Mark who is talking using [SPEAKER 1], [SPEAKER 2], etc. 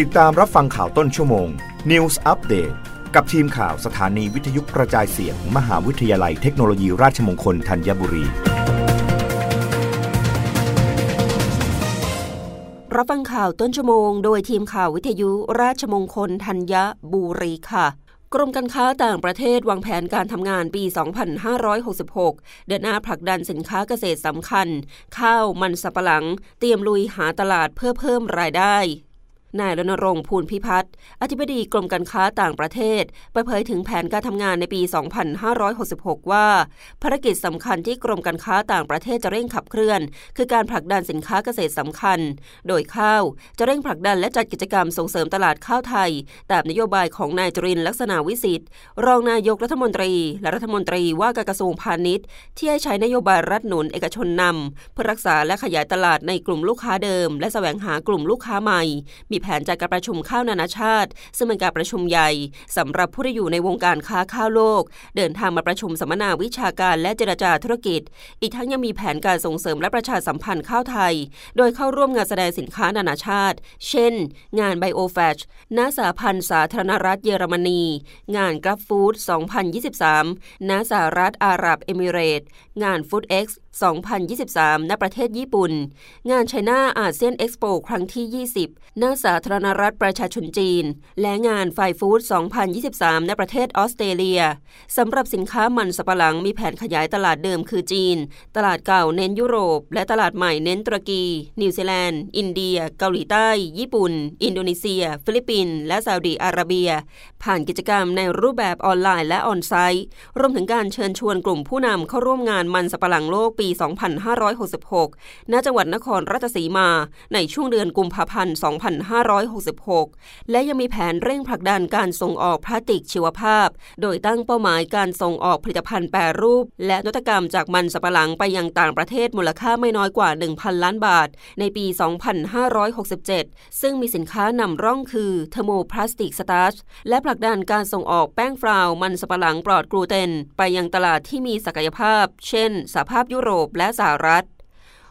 [SPEAKER 1] ติดตามรับฟังข่าวต้นชั่วโมง News Update กับทีมข่าวสถานีวิทยุกระจายเสียงมมหาวิทยาลัยเทคโนโลยีราชมงคลธัญบุรี
[SPEAKER 2] รับฟังข่าวต้นชั่วโมง โดยทีมข่าววิทยุราชมงคลธัญบุรีค่ะกรมการค้าต่างประเทศวางแผนการทำงานปี 2566 เดินหน้าผลักดันสินค้าเกษตรสำคัญ ข้าวมันสับปะหลัง เตรียมลุยหาตลาดเพื่อเพิ่มรายได้ นายรณรงค์ภูลพิพัฒน์อธิบดีกรมการค้าต่างประเทศเปิดเผยถึงแผนการทำงานในปี 2566 ว่า ภารกิจสำคัญที่กรมการค้าต่างประเทศจะเร่งขับเคลื่อน คือการผลักดันสินค้าเกษตรสำคัญ โดยข้าวจะเร่งผลักดันและจัดกิจกรรมส่งเสริมตลาดข้าวไทย ตามนโยบายของนายจรินลักษณะวิสิทธิ์รองนายกรัฐมนตรี และรัฐมนตรีว่าการกระทรวงพาณิชย์ ที่ให้ใช้นโยบายรัฐหนุนเอกชนนำเพื่อรักษาและขยายตลาดในกลุ่มลูกค้าเดิม และแสวงหากลุ่มลูกค้าใหม่ มีแผนจัดการประชุมข้าวนานาชาติ ซึ่งเป็นการประชุมใหญ่สำหรับผู้ที่อยู่ในวงการค้าข้าวโลก เดินทางมาประชุมสัมมนาวิชาการและเจรจาธุรกิจ อีกทั้งยังมีแผนการส่งเสริมและประชาสัมพันธ์ข้าวไทย โดยเข้าร่วมงานแสดงสินค้านานาชาติ เช่น งานไบโอแฟชณสาพันธ์สาธารณรัฐเยอรมนี งานกราฟฟู้ด2023ณสหรัฐอาหรับเอมิเรต งานฟู้ดเอ็กซ์2023 ณ ประเทศญี่ปุ่น งานไชน่าอาเซียนเอ็กซ์โปครั้งที่ 20ณสาธารณรัฐประชาชนจีน และงานไฟฟู้ด 2023ณประเทศออสเตรเลียสำหรับสินค้ามันสับปะหลังมีแผนขยายตลาดเดิมคือจีน ตลาดเก่าเน้นยุโรป และตลาดใหม่เน้นตุรกี นิวซีแลนด์ อินเดีย เกาหลีใต้ ญี่ปุ่น อินโดนีเซีย ฟิลิปปินส์และซาอุดีอาระเบีย ผ่านกิจกรรมในรูปแบบออนไลน์และ onsite รวมถึงการเชิญชวนกลุ่มผู้นำเข้าร่วมงานมันสำปะหลังโลกปี 2566 ณ จังหวัดนครราชสีมา ในช่วงเดือนกุมภาพันธ์ 25 2566 และยังมีแผนเร่งผลักดันการส่งออกพลาสติกชีวภาพ โดยตั้งเป้าหมายการส่งออกผลิตภัณฑ์แปรรูป และนวัตกรรมจากมันสำปะหลังไปยังต่างประเทศมูลค่าไม่น้อยกว่า 1,000 ล้านบาท ในปี 2567 ซึ่งมีสินค้านำร่องคือ thermoplastic starch และผลักดันการส่งออกแป้ง flour มันสำปะหลังปลอดกลูเตน ไปยังตลาดที่มีศักยภาพ เช่นสหภาพยุโรปและสหรัฐ